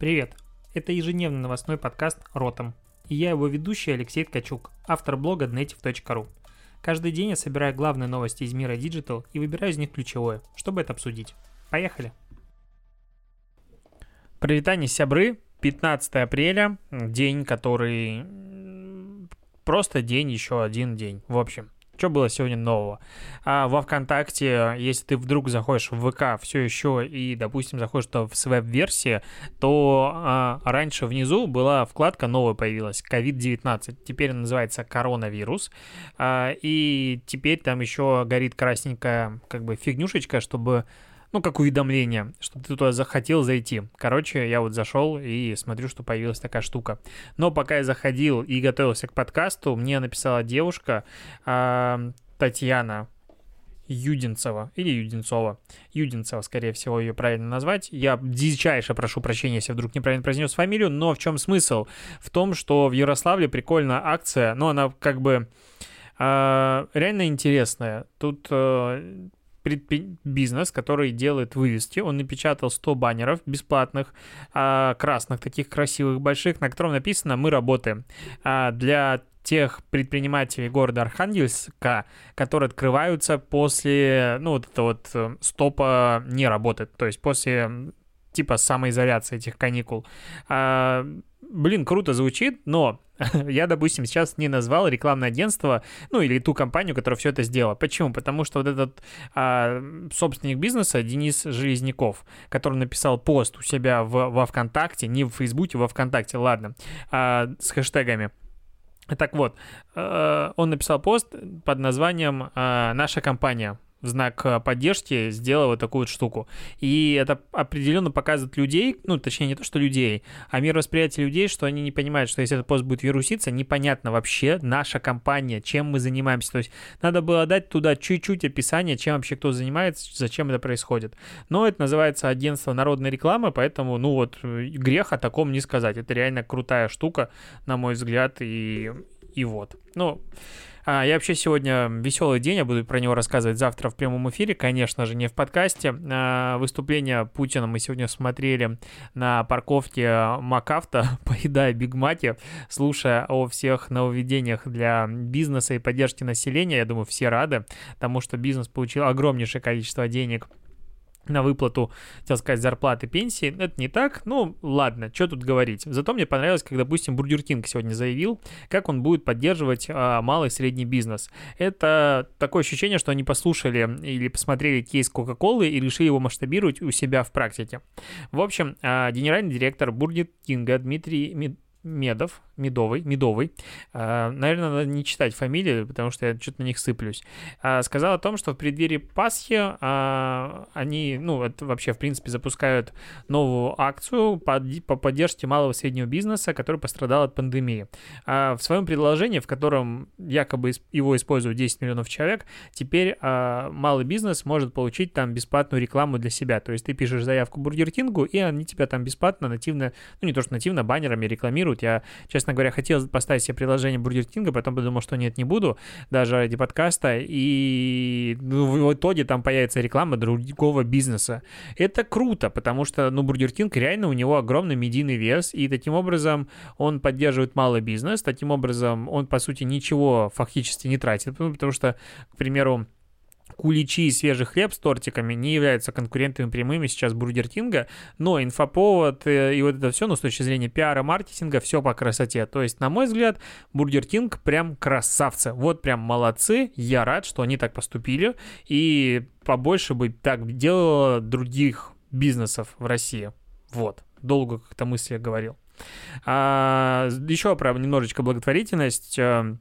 Привет! Это ежедневный новостной подкаст «Ротом». И я его ведущий Алексей Ткачук, автор блога Dnetiv.ru. Каждый день я собираю главные новости из мира Digital и выбираю из них ключевое, чтобы это обсудить. Поехали! Привитание, сябры! 15 апреля, день, который... Просто день, еще один день. В общем, что было сегодня нового? А во ВКонтакте, если ты вдруг заходишь в ВК все еще и, допустим, заходишь в с веб-версии, то а, раньше внизу была вкладка новая появилась, COVID-19. Теперь она называется коронавирус. А, и теперь там еще горит красненькая как бы фигнюшечка, чтобы ну, как уведомление, что ты туда захотел зайти. Короче, я вот зашел и смотрю, что появилась такая штука. Но пока я заходил и готовился к подкасту, мне написала девушка э, Татьяна Юдинцева или Юдинцова. Юдинцева, скорее всего, ее правильно назвать. Я дичайше прошу прощения, если вдруг неправильно произнес фамилию, но в чем смысл? В том, что в Ярославле прикольная акция, но она как бы э, реально интересная. Тут э, бизнес, который делает вывески. Он напечатал 100 баннеров бесплатных, а, красных, таких красивых, больших, на котором написано «Мы работаем». А, для тех предпринимателей города Архангельска, которые открываются после, ну, вот это вот э, стопа не работает, то есть после типа самоизоляции этих каникул. Блин, круто звучит, но я, допустим, сейчас не назвал рекламное агентство, ну или ту компанию, которая все это сделала. Почему? Потому что вот этот а, собственник бизнеса Денис Железняков, который написал пост у себя в, во ВКонтакте, не в Фейсбуке, во ВКонтакте, ладно, а, с хэштегами. Так вот, э, он написал пост под названием а, «Наша компания» в знак э, поддержки сделала вот такую вот штуку. И это определенно показывает людей, ну, точнее, не то, что людей, а мировосприятие людей, что они не понимают, что если этот пост будет вируситься, непонятно вообще наша компания, чем мы занимаемся. То есть надо было дать туда чуть-чуть описание, чем вообще кто занимается, зачем это происходит. Но это называется агентство народной рекламы, поэтому, ну вот, грех о таком не сказать. Это реально крутая штука, на мой взгляд, и, и вот. Ну, а, я вообще сегодня веселый день, я буду про него рассказывать завтра в прямом эфире, конечно же, не в подкасте. А, выступление Путина мы сегодня смотрели на парковке МакАвто, поедая бигмаки, слушая о всех нововведениях для бизнеса и поддержки населения. Я думаю, все рады, потому что бизнес получил огромнейшее количество денег на выплату, хотел сказать, зарплаты, пенсии. Это не так. Ну, ладно, что тут говорить. Зато мне понравилось, как, допустим, Бургер Кинг сегодня заявил, как он будет поддерживать а, малый и средний бизнес. Это такое ощущение, что они послушали или посмотрели кейс Кока-Колы и решили его масштабировать у себя в практике. В общем, а, генеральный директор Бургер Кинга Дмитрий Медов, Медовый, Медовый, э, наверное, надо не читать фамилии, потому что я что-то на них сыплюсь, э, сказал о том, что в преддверии Пасхи э, они, ну, это вообще, в принципе, запускают новую акцию по, по поддержке малого и среднего бизнеса, который пострадал от пандемии. в своем приложении, в котором якобы его используют 10 миллионов человек, теперь малый бизнес может получить там бесплатную рекламу для себя. То есть ты пишешь заявку Бургер Кингу, и они тебя там бесплатно, нативно, ну, не то что нативно, баннерами рекламируют, рекламируют. Я, честно говоря, хотел поставить себе приложение Бургер Кинга, потом подумал, что нет, не буду, даже ради подкаста, и ну, в итоге там появится реклама другого бизнеса. Это круто, потому что, ну, Бургер Кинг реально у него огромный медийный вес, и таким образом он поддерживает малый бизнес, таким образом он, по сути, ничего фактически не тратит, ну, потому что, к примеру, куличи и свежий хлеб с тортиками не являются конкурентами прямыми сейчас Бургер Кинга, но инфоповод э, и вот это все, ну, с точки зрения пиара, маркетинга, все по красоте. То есть, на мой взгляд, Бургер Кинг прям красавцы. Вот прям молодцы. Я рад, что они так поступили. И побольше бы так делало других бизнесов в России. Вот. Долго как-то мысли говорил. А, еще про немножечко благотворительность э,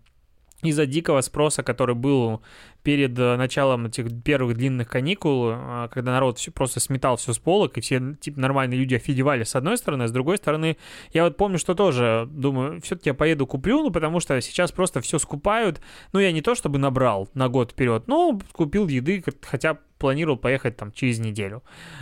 из-за дикого спроса, который был перед э, началом этих первых длинных каникул, э, когда народ все, просто сметал все с полок, и все типа нормальные люди офигевали с одной стороны, а с другой стороны, я вот помню, что тоже думаю, все-таки я поеду куплю, ну потому что сейчас просто все скупают, ну я не то чтобы набрал на год вперед, но купил еды, хотя планировал поехать там через неделю.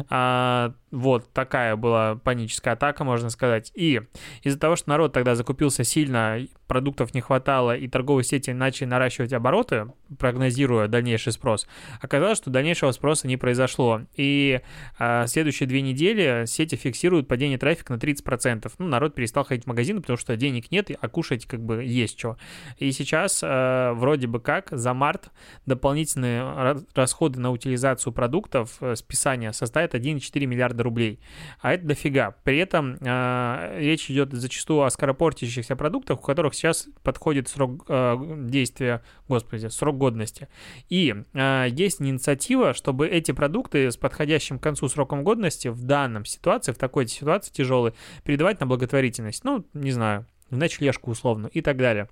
А, Вот такая была паническая атака, можно сказать. И из-за того, что народ тогда закупился сильно, продуктов не хватало, и торговые сети начали наращивать обороты, прогнозируя дальнейший спрос, оказалось, что дальнейшего спроса не произошло. И а, следующие две недели сети фиксируют падение трафика на 30%. Ну, народ перестал ходить в магазин, потому что денег нет, а кушать как бы есть что. И сейчас а, вроде бы как за март дополнительные расходы на утилизацию продуктов, э, списания составят 1,4 миллиарда рублей. А это дофига. При этом э, речь идет зачастую о скоропортящихся продуктах, у которых сейчас подходит срок э, действия, господи, срок годности. И э, есть инициатива, чтобы эти продукты с подходящим к концу сроком годности в данном ситуации, в такой ситуации тяжелой, передавать на благотворительность. Ну, не знаю, в ночлежку условно и так далее.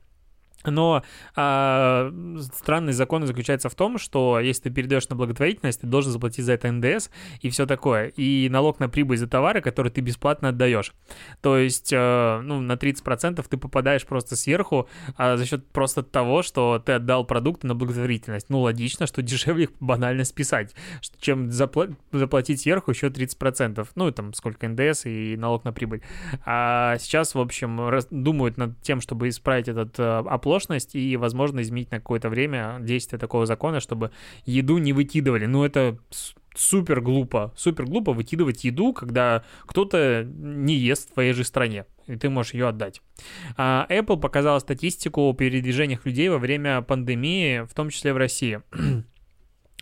Но а, странный закон заключается в том, что если ты передаешь на благотворительность, ты должен заплатить за это НДС и все такое. И налог на прибыль за товары, которые ты бесплатно отдаешь. То есть, а, ну, на 30% ты попадаешь просто сверху а, за счет просто того, что ты отдал продукты на благотворительность. Ну, логично, что дешевле их банально списать, чем запла- заплатить сверху еще 30%. Ну, там, сколько НДС и налог на прибыль. А сейчас, в общем, раз- думают над тем, чтобы исправить этот а, оплот оплошность и, возможно, изменить на какое-то время действие такого закона, чтобы еду не выкидывали. Ну, это супер глупо. Супер глупо выкидывать еду, когда кто-то не ест в твоей же стране, и ты можешь ее отдать. А, Apple показала статистику о передвижениях людей во время пандемии, в том числе в России.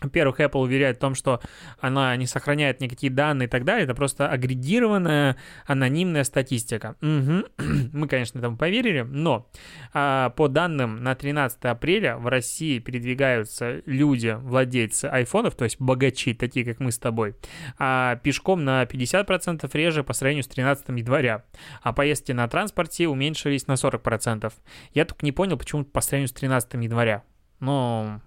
Во-первых, Apple уверяет в том, что она не сохраняет никакие данные и так далее. Это просто агрегированная анонимная статистика. Угу. Мы, конечно, этому поверили, но а, по данным на 13 апреля в России передвигаются люди, владельцы айфонов, то есть богачи, такие как мы с тобой, а пешком на 50% реже по сравнению с 13 января. А поездки на транспорте уменьшились на 40%. Я только не понял, почему по сравнению с 13 января. Но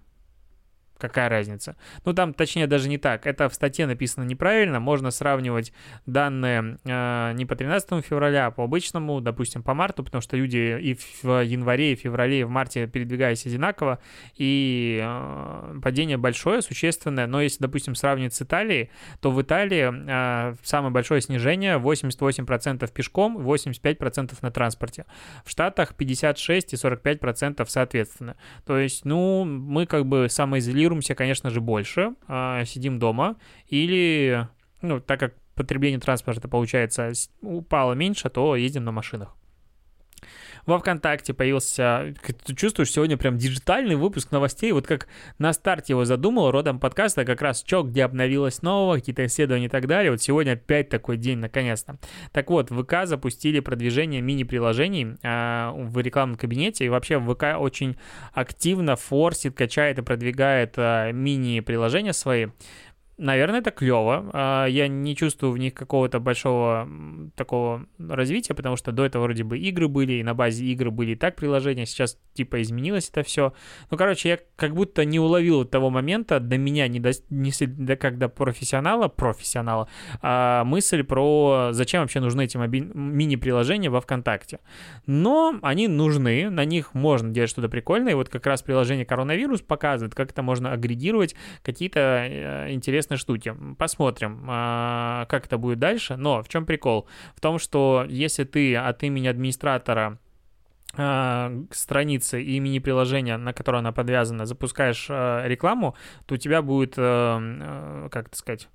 Какая разница? Ну, там, точнее, даже не так. Это в статье написано неправильно. Можно сравнивать данные э, не по 13 февраля, а по обычному, допустим, по марту, потому что люди и в январе, и в феврале, и в марте передвигались одинаково, и э, падение большое, существенное. Но если, допустим, сравнивать с Италией, то в Италии э, самое большое снижение 88% пешком, 85% на транспорте. В Штатах 56 и 45% соответственно. То есть, ну, мы как бы самоизолируемся концентрируемся, конечно же, больше, а, сидим дома, или, ну, так как потребление транспорта, получается, упало меньше, то ездим на машинах. Во ВКонтакте появился, ты чувствуешь, сегодня прям диджитальный выпуск новостей, вот как на старте его задумал, родом подкаста как раз чё, где обновилось нового, какие-то исследования и так далее. Вот сегодня опять такой день, наконец-то. Так вот, в ВК запустили продвижение мини-приложений э, в рекламном кабинете, и вообще ВК очень активно форсит, качает и продвигает э, мини-приложения свои. Наверное, это клево. А, я не чувствую в них какого-то большого такого развития, потому что до этого вроде бы игры были, и на базе игр были и так приложения, сейчас типа изменилось это все. Ну, короче, я как будто не уловил того момента, до меня не, до, не до, как до профессионала, профессионала, а мысль про зачем вообще нужны эти мобиль... мини-приложения во ВКонтакте. Но они нужны, на них можно делать что-то прикольное, и вот как раз приложение коронавирус показывает, как это можно агрегировать какие-то э, интересные штуки. Посмотрим, а, как это будет дальше. Но в чем прикол? В том, что если ты от имени администратора а, страницы и мини-приложения, на которое она подвязана, запускаешь а, рекламу, то у тебя будет, как это сказать,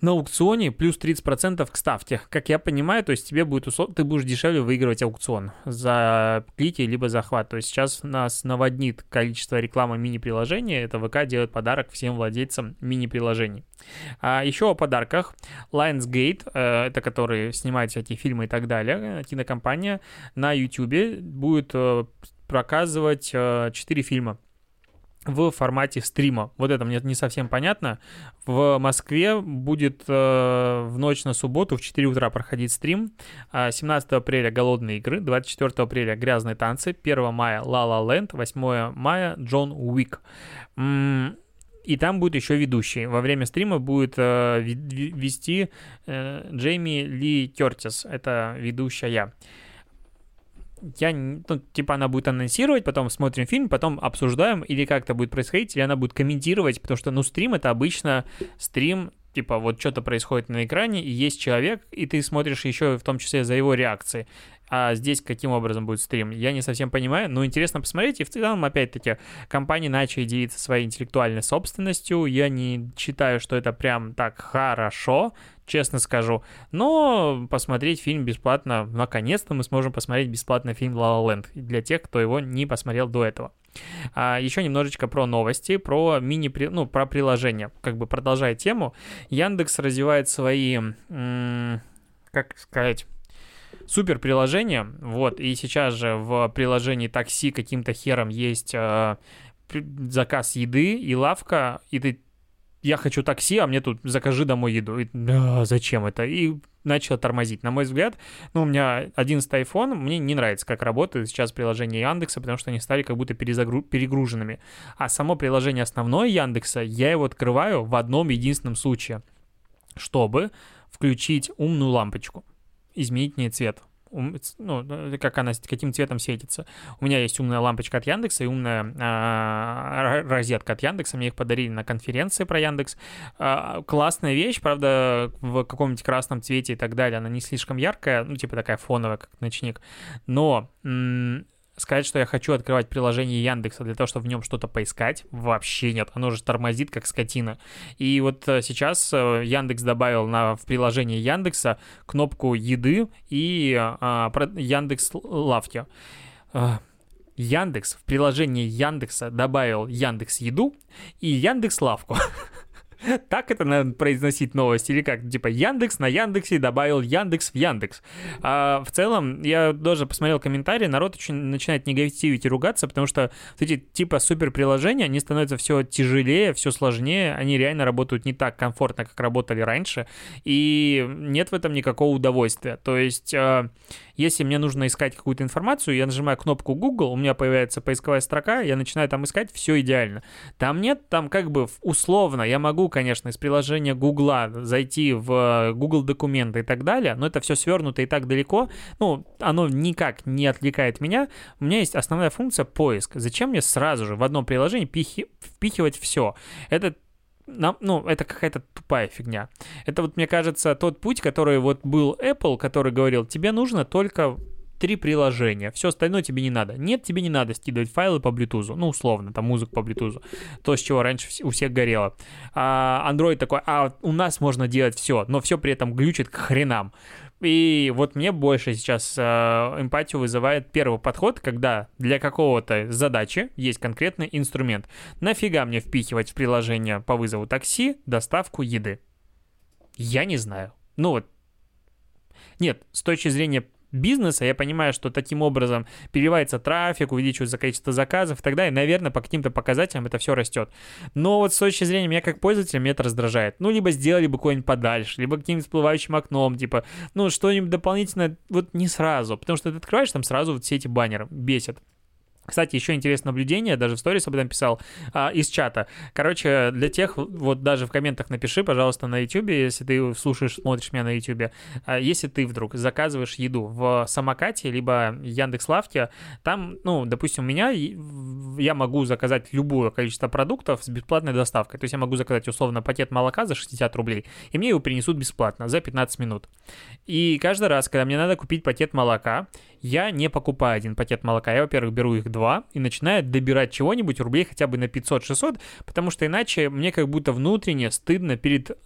на аукционе плюс 30% к ставке. Как я понимаю, то есть тебе будет услов... ты будешь дешевле выигрывать аукцион за клики либо захват. То есть сейчас нас наводнит количество рекламы мини-приложения. Это ВК делает подарок всем владельцам мини-приложений. А еще о подарках. Lionsgate, э, это который снимает всякие фильмы и так далее, кинокомпания, на YouTube будет э, показывать 4 э, фильма в формате стрима. Вот это мне не совсем понятно. В Москве будет э, в ночь на субботу в 4 утра проходить стрим. 17 а апреля «Голодные игры», 24 апреля «Грязные танцы», 1 мая «Ла Ла Ленд», 8 мая «Джон Уик». И там будет еще ведущий. Во время стрима будет э, вести э, Джейми Ли Кертис. Это ведущая я, ну, типа, она будет анонсировать, потом смотрим фильм, потом обсуждаем, или как это будет происходить, или она будет комментировать, потому что, ну, стрим — это обычно стрим типа вот что-то происходит на экране, и есть человек, и ты смотришь еще в том числе за его реакцией. А здесь каким образом будет стрим, я не совсем понимаю, но интересно посмотреть. И в целом, опять-таки, компании начали делиться своей интеллектуальной собственностью. Я не считаю, что это прям так хорошо, честно скажу. Но посмотреть фильм бесплатно, наконец-то мы сможем посмотреть бесплатно фильм «La La Land» для тех, кто его не посмотрел до этого. А, еще немножечко про новости, про мини, ну, про приложение. Как бы продолжая тему, Яндекс развивает свои, как сказать, супер приложение, вот, и сейчас же в приложении такси каким-то хером есть э, заказ еды и лавка, и ты я хочу такси, а мне тут закажи домой еду. И, да, зачем это? И начал тормозить. На мой взгляд, ну, у меня 11 iPhone, мне не нравится, как работает сейчас приложение Яндекса, потому что они стали как будто перезагру... перегруженными. А само приложение основное Яндекса, я его открываю в одном единственном случае, чтобы включить умную лампочку, изменить мне цвет ну, как она, каким цветом светится. У меня есть умная лампочка от Яндекса и умная а, розетка от Яндекса. Мне их подарили на конференции про Яндекс. А, классная вещь, правда, в каком-нибудь красном цвете и так далее. Она не слишком яркая, ну, типа такая фоновая, как ночник. Но сказать, что я хочу открывать приложение Яндекса для того, чтобы в нем что-то поискать, вообще нет. Оно же тормозит, как скотина. И вот э, сейчас э, Яндекс добавил на, в приложение Яндекса кнопку еды и а, Яндекс Лавки. А, Яндекс в приложении Яндекса добавил Яндекс Еду и Яндекс Лавку. Так это надо произносить новость или как? Типа Яндекс на Яндексе добавил Яндекс в Яндекс. А в целом, я тоже посмотрел комментарии, народ очень начинает негативить и ругаться, потому что эти типа супер приложения, они становятся все тяжелее, все сложнее, они реально работают не так комфортно, как работали раньше, и нет в этом никакого удовольствия. То есть а, если мне нужно искать какую-то информацию, я нажимаю кнопку Google, у меня появляется поисковая строка, я начинаю там искать, все идеально. Там нет, там как бы условно, я могу, конечно, из приложения Google зайти в Google документы и так далее, но это все свернуто и так далеко, ну, оно никак не отвлекает меня. У меня есть основная функция поиск. Зачем мне сразу же в одном приложении пихи, впихивать все? Это нам, ну, это какая-то тупая фигня. Это вот, мне кажется, тот путь, который вот был Apple, который говорил, тебе нужно только три приложения, все остальное тебе не надо. Нет, тебе не надо скидывать файлы по Bluetooth, ну, условно, там музыку по Bluetooth, то, с чего раньше у всех горело. А Android такой, а у нас можно делать все, но все при этом глючит к хренам. И вот мне больше сейчас э, эмпатию вызывает первый подход, когда для какого-то задачи есть конкретный инструмент. Нафига мне впихивать в приложение по вызову такси доставку еды? Я не знаю. Ну вот. Нет, с точки зрения бизнеса, я понимаю, что таким образом переливается трафик, увеличивается количество заказов и так далее, наверное, по каким-то показателям это все растет. Но вот с точки зрения меня как пользователя, меня это раздражает. Ну, либо сделали бы какой-нибудь подальше, либо каким-нибудь всплывающим окном, типа, ну, что-нибудь дополнительное, вот не сразу, потому что ты открываешь, там сразу вот все эти баннеры бесят. Кстати, еще интересное наблюдение, даже в сторис об этом писал, а, из чата. Короче, для тех, вот даже в комментах напиши, пожалуйста, на YouTube, если ты слушаешь, смотришь меня на YouTube, а, если ты вдруг заказываешь еду в самокате, либо Яндекс.Лавке, там, ну, допустим, у меня, я могу заказать любое количество продуктов с бесплатной доставкой. То есть я могу заказать, условно, пакет молока за 60 рублей, и мне его принесут бесплатно за 15 минут. И каждый раз, когда мне надо купить пакет молока, я не покупаю один пакет молока. Я, во-первых, беру их два и начинаю добирать чего-нибудь рублей хотя бы на 500-600, потому что иначе мне как будто внутренне стыдно перед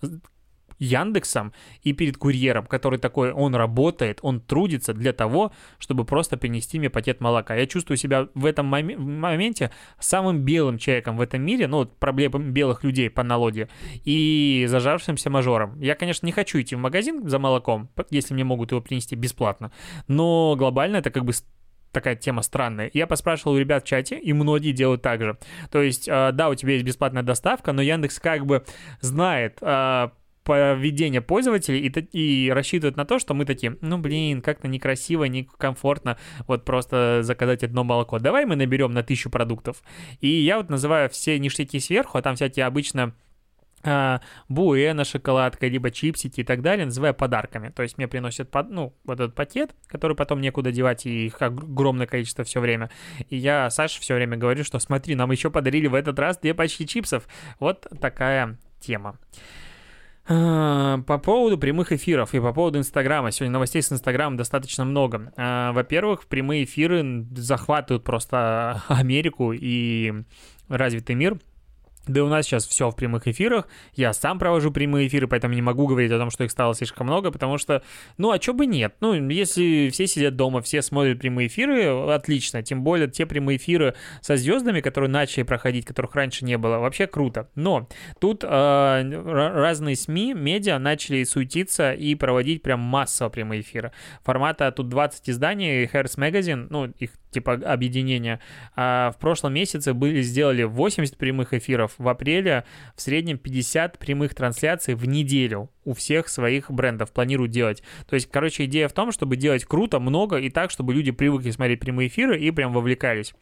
Яндексом и перед курьером, который такой, он работает, он трудится для того, чтобы просто принести мне пакет молока. Я чувствую себя в этом моменте самым белым человеком в этом мире, ну, вот проблемам белых людей по налоге, и зажавшимся мажором. Я, конечно, не хочу идти в магазин за молоком, если мне могут его принести бесплатно, но глобально это как бы такая тема странная. Я поспрашивал у ребят в чате, и многие делают так же. То есть, э, да, у тебя есть бесплатная доставка, но Яндекс как бы знает э, поведение пользователей и, и рассчитывают на то, что мы такие, ну блин, как-то некрасиво, некомфортно вот просто заказать одно молоко. Давай мы наберем на тысячу продуктов. И я вот называю все ништяки сверху, а там всякие обычно а, буэна шоколадка, либо чипсики и так далее, называю подарками. То есть мне приносят, под, ну, вот этот пакет, который потом некуда девать, и их огромное количество все время. И я Саше все время говорю, что смотри, нам еще подарили в этот раз две пачки чипсов. Вот такая тема. А, по поводу прямых эфиров и по поводу Инстаграма. Сегодня новостей с Инстаграма достаточно много. А, во-первых, прямые эфиры захватывают просто Америку и развитый мир. Да у нас сейчас все в прямых эфирах. Я сам провожу прямые эфиры, поэтому не могу говорить о том, что их стало слишком много, потому что, ну, а что бы нет? Ну, если все сидят дома, все смотрят прямые эфиры, отлично. Тем более те прямые эфиры со звездами, которые начали проходить, которых раньше не было, вообще круто. Но тут э, разные СМИ, медиа начали суетиться и проводить прям массово прямые эфиры. Формата тут 20 изданий, Harris Magazine, ну, их типа объединения, а в прошлом месяце были сделали 80 прямых эфиров, в апреле в среднем 50 прямых трансляций в неделю у всех своих брендов планируют делать. То есть, короче, идея в том, чтобы делать круто, много и так, чтобы люди привыкли смотреть прямые эфиры и прям вовлекались.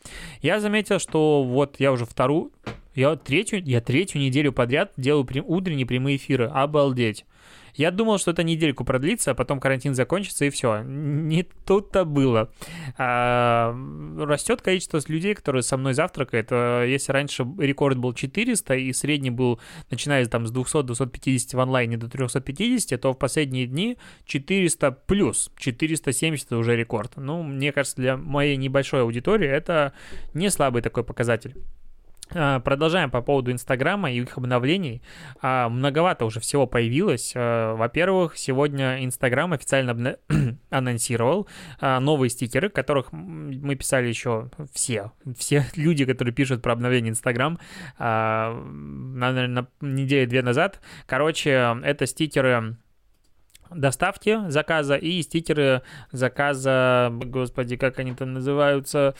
Я заметил, что вот я уже вторую, я третью, я третью неделю подряд делаю прям, утренние прямые эфиры. Обалдеть. Я думал, что это недельку продлится, а потом карантин закончится и все. Не тут-то было. А, растет количество людей, которые со мной завтракают. А, если раньше рекорд был 400 и средний был, начиная там с 200-250 в онлайне до 350, то в последние дни 400 плюс. 470 уже рекорд. Ну, мне кажется, для моей небольшой аудитории это не слабый такой показатель. А, продолжаем по поводу Инстаграма и их обновлений. А, многовато уже всего появилось. А, во-первых, сегодня Инстаграм официально обна... анонсировал новые стикеры, которых мы писали еще все. Все люди, которые пишут про обновление Инстаграм, наверное, недели-две назад. Короче, это стикеры доставки заказа и стикеры заказа, господи, как они там называются,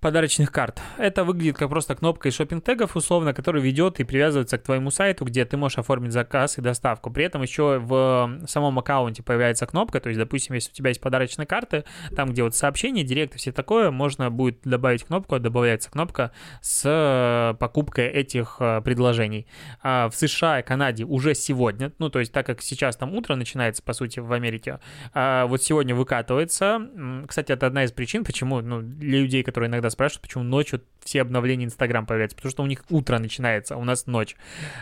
подарочных карт. Это выглядит как просто кнопка из шопинг-тегов, условно, который ведет и привязывается к твоему сайту, где ты можешь оформить заказ и доставку. При этом еще в самом аккаунте появляется кнопка, то есть, допустим, если у тебя есть подарочные карты, там, где вот сообщения, директ и все такое, можно будет добавить кнопку, добавляется кнопка с э, покупкой этих э, предложений. А в США и Канаде уже сегодня, ну, то есть, так как сейчас там утро начинается, по сути, в Америке, а вот сегодня выкатывается. Кстати, это одна из причин, почему, ну, для людей, которые иногда спрашивают, почему ночью все обновления Инстаграм появляются, потому что у них утро начинается, а у нас ночь.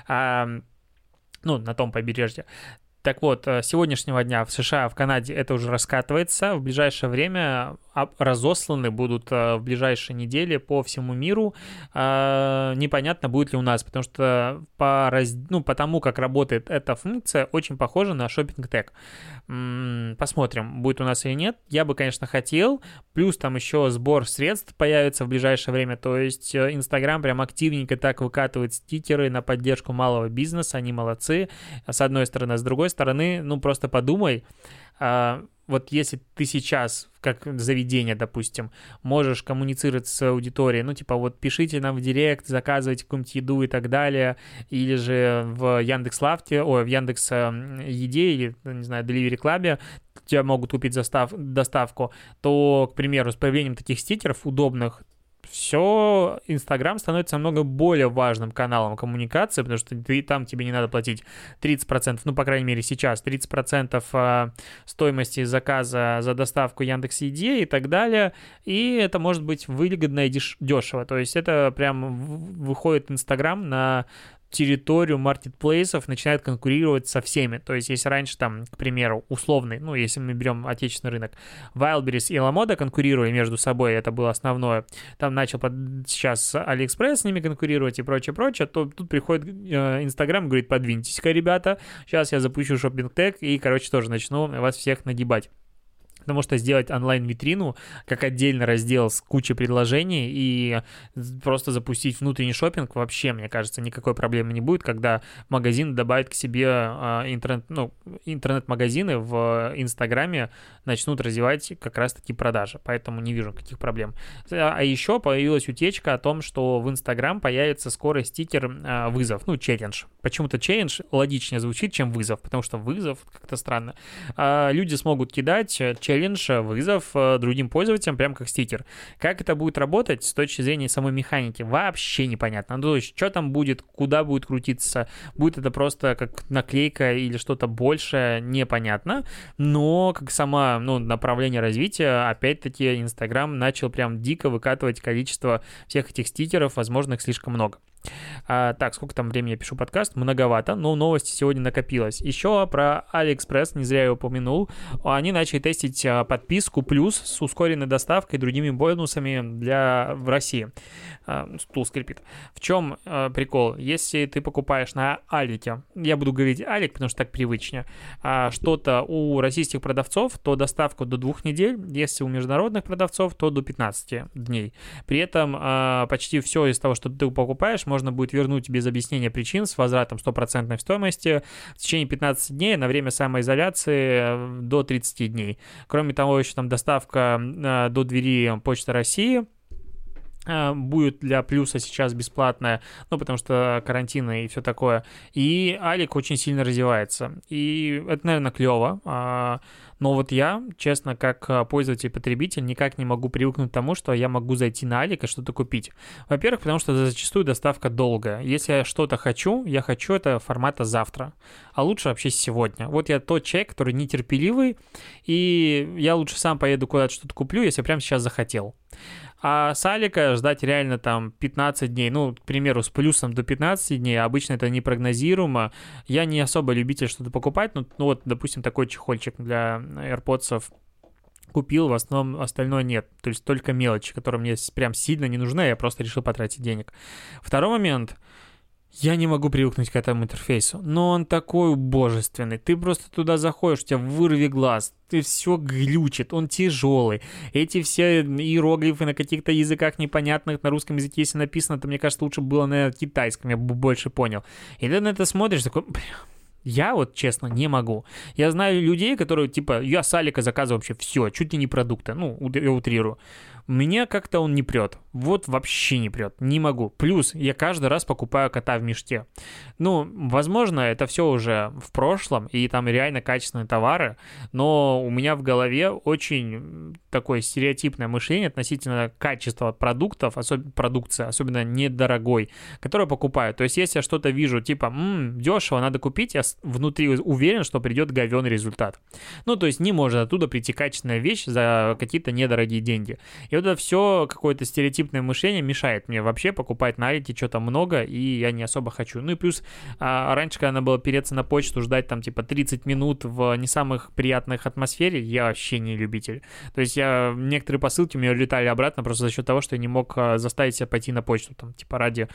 А, ну, на том побережье. Так вот, э, сегодняшнего дня в США, в Канаде это уже раскатывается. В ближайшее время разосланы будут э, в ближайшие недели по всему миру. А, непонятно, будет ли у нас, потому что по, раз... ну, по тому, как работает эта функция, очень похожа на Shopping Tag. Посмотрим, будет у нас или нет. Я бы, конечно, хотел. Плюс там еще сбор средств появится в ближайшее время. То есть э, Инстаграм прям активненько так выкатывает стикеры на поддержку малого бизнеса. Они молодцы. С одной стороны. С другой стороны, ну просто подумай, а, вот если ты сейчас, как заведение, допустим, можешь коммуницировать с аудиторией, ну, типа, вот пишите нам в директ, заказывайте какую-нибудь еду и так далее, или же в Яндекс Лавте, ой, в Яндекс Еде или, не знаю, Delivery Club тебя могут купить застав, доставку, то, к примеру, с появлением таких стикеров удобных, все, Инстаграм становится намного более важным каналом коммуникации, потому что ты, там тебе не надо платить 30%, ну, по крайней мере, сейчас, 30% а, стоимости заказа за доставку Яндекс Еде и так далее, и это может быть выгодно и дешево, то есть это прям выходит Инстаграм на территорию маркетплейсов начинает конкурировать со всеми. То есть, если раньше там, к примеру, условный, ну, если мы берем отечественный рынок, Wildberries и Lamoda конкурировали между собой, это было основное, там начал под... сейчас AliExpress с ними конкурировать и прочее, прочее, то тут приходит э, Инстаграм и говорит, подвиньтесь-ка, ребята, сейчас я запущу шопинг-тег и, короче, тоже начну вас всех нагибать потому что сделать онлайн-витрину как отдельный раздел с кучей предложений и просто запустить внутренний шопинг вообще, мне кажется, никакой проблемы не будет, когда магазин добавит к себе а, интернет, ну, интернет-магазины в Инстаграме начнут развивать как раз-таки продажи, поэтому не вижу каких проблем. А еще появилась утечка о том, что в Инстаграм появится скоро стикер а, вызов, ну, челлендж. Почему-то челлендж логичнее звучит, чем вызов, потому что вызов как-то странно. А, люди смогут кидать челлендж челлендж, э, вызов э, другим пользователям, прям как стикер. Как это будет работать с точки зрения самой механики, вообще непонятно. Ну, то есть, что там будет, куда будет крутиться, будет это просто как наклейка или что-то большее, непонятно. Но как сама, ну, направление развития, опять-таки, Инстаграм начал прям дико выкатывать количество всех этих стикеров, возможно, их слишком много. А, так, сколько там времени я пишу подкаст? Многовато, но новости сегодня накопилось. Еще про AliExpress, не зря я упомянул. Они начали тестить а, подписку плюс с ускоренной доставкой и другими бонусами для в России. А, стул скрипит. В чем а, прикол? Если ты покупаешь на Алике, я буду говорить Алик, потому что так привычнее, а, что-то у российских продавцов, то доставку до двух недель, если у международных продавцов, то до 15 дней. При этом а, почти все из того, что ты покупаешь, можно будет вернуть без объяснения причин с возвратом стопроцентной стоимости в течение 15 дней на время самоизоляции э, до 30 дней. Кроме того, еще там доставка э, до двери Почты России будет для плюса сейчас бесплатная, ну, потому что карантина и все такое. И Алик очень сильно развивается. И это, наверное, клево. А, но вот я, честно, как а, пользователь потребитель, никак не могу привыкнуть к тому, что я могу зайти на Алик и что-то купить. Во-первых, потому что зачастую доставка долгая. Если я что-то хочу, я хочу это формата завтра. А лучше вообще сегодня. Вот я тот человек, который нетерпеливый, и я лучше сам поеду куда-то что-то куплю, если прямо сейчас захотел. А с Алика ждать реально там 15 дней, ну, к примеру, с плюсом до 15 дней, обычно это непрогнозируемо. Я не особо любитель что-то покупать, ну, ну вот, допустим, такой чехольчик для AirPods купил, в основном остальное нет. То есть только мелочи, которые мне прям сильно не нужны, а я просто решил потратить денег. Второй момент — я не могу привыкнуть к этому интерфейсу, но он такой божественный. Ты просто туда заходишь, у тебя вырви глаз, ты все глючит, он тяжелый. Эти все иероглифы на каких-то языках непонятных, на русском языке, если написано, то мне кажется, лучше было на китайском, я бы больше понял. И ты на это смотришь, такой, я вот, честно, не могу. Я знаю людей, которые, типа, я с Алика заказываю вообще все, чуть ли не продукты, ну, я утрирую. Мне как-то он не прет. Вот вообще не прет. Не могу. Плюс я каждый раз покупаю кота в мешке. Ну, возможно, это все уже в прошлом, и там реально качественные товары, но у меня в голове очень такое стереотипное мышление относительно качества продуктов, особенно продукции, особенно недорогой, которую покупаю. То есть, если я что-то вижу, типа, м-м, дешево, надо купить, я внутри уверен, что придет говенный результат. Ну, то есть, не может оттуда прийти качественная вещь за какие-то недорогие деньги. И это все какое-то стереотипное мышление мешает мне вообще покупать на Алите что-то много, и я не особо хочу. Ну и плюс а, раньше, когда надо было переться на почту, ждать там типа 30 минут в не самых приятных атмосфере, я вообще не любитель. То есть я некоторые посылки у меня улетали обратно просто за счет того, что я не мог а, заставить себя пойти на почту, там типа ради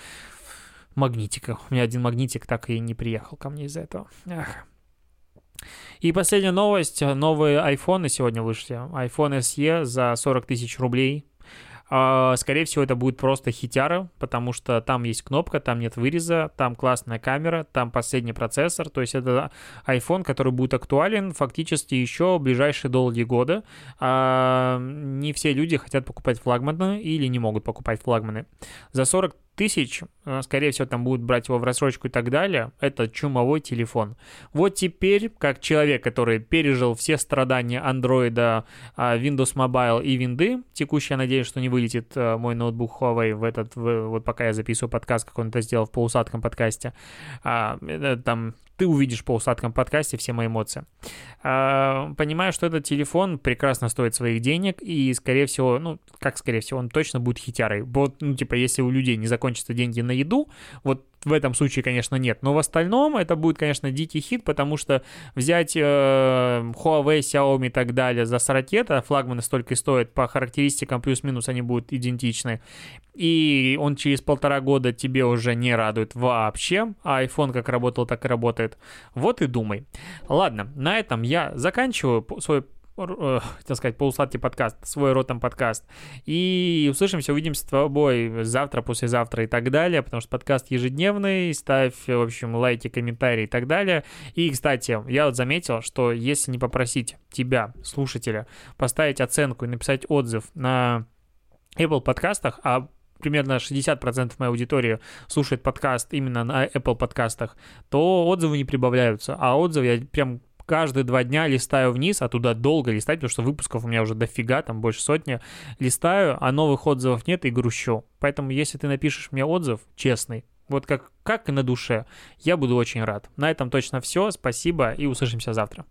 магнитика. У меня один магнитик так и не приехал ко мне из-за этого. Ах. И последняя новость. Новые айфоны сегодня вышли. iPhone SE за 40 тысяч рублей. А, скорее всего, это будет просто хитяра, потому что там есть кнопка, там нет выреза, там классная камера, там последний процессор. То есть это iPhone, который будет актуален фактически еще ближайшие долгие годы. А не все люди хотят покупать флагманы или не могут покупать флагманы. За 40 тысяч, э, скорее всего, там будут брать его в рассрочку и так далее, это чумовой телефон. Вот теперь, как человек, который пережил все страдания андроида, а, Windows Mobile и винды, текущий, я надеюсь, что не вылетит э, мой ноутбук Huawei в этот, вот пока я записываю подкаст, как он это сделал в полусадком подкасте, а, там ты увидишь в полусладком подкасте все мои эмоции. А, понимаю, что этот телефон прекрасно стоит своих денег, и, скорее всего, ну, как скорее всего, он точно будет хитярой. Вот, ну, типа, если у людей не закончатся деньги на еду, вот в этом случае, конечно, нет. Но в остальном это будет, конечно, дикий хит, потому что взять э, Huawei, Xiaomi и так далее за сорокета, флагманы столько и стоят, по характеристикам плюс-минус они будут идентичны. И он через полтора года тебе уже не радует вообще, а iPhone как работал, так и работает. Вот и думай. Ладно, на этом я заканчиваю свой э, хотел сказать, полусладкий подкаст, свой ротом подкаст. И услышимся, увидимся с тобой завтра, послезавтра и так далее, потому что подкаст ежедневный, ставь, в общем, лайки, комментарии и так далее. И, кстати, я вот заметил, что если не попросить тебя, слушателя, поставить оценку и написать отзыв на Apple подкастах, а примерно 60% моей аудитории слушает подкаст именно на Apple подкастах, то отзывы не прибавляются. А отзывы я прям каждые два дня листаю вниз, а туда долго листать, потому что выпусков у меня уже дофига, там больше сотни. Листаю, а новых отзывов нет и грущу. Поэтому если ты напишешь мне отзыв честный, вот как, как и на душе, я буду очень рад. На этом точно все. Спасибо и услышимся завтра.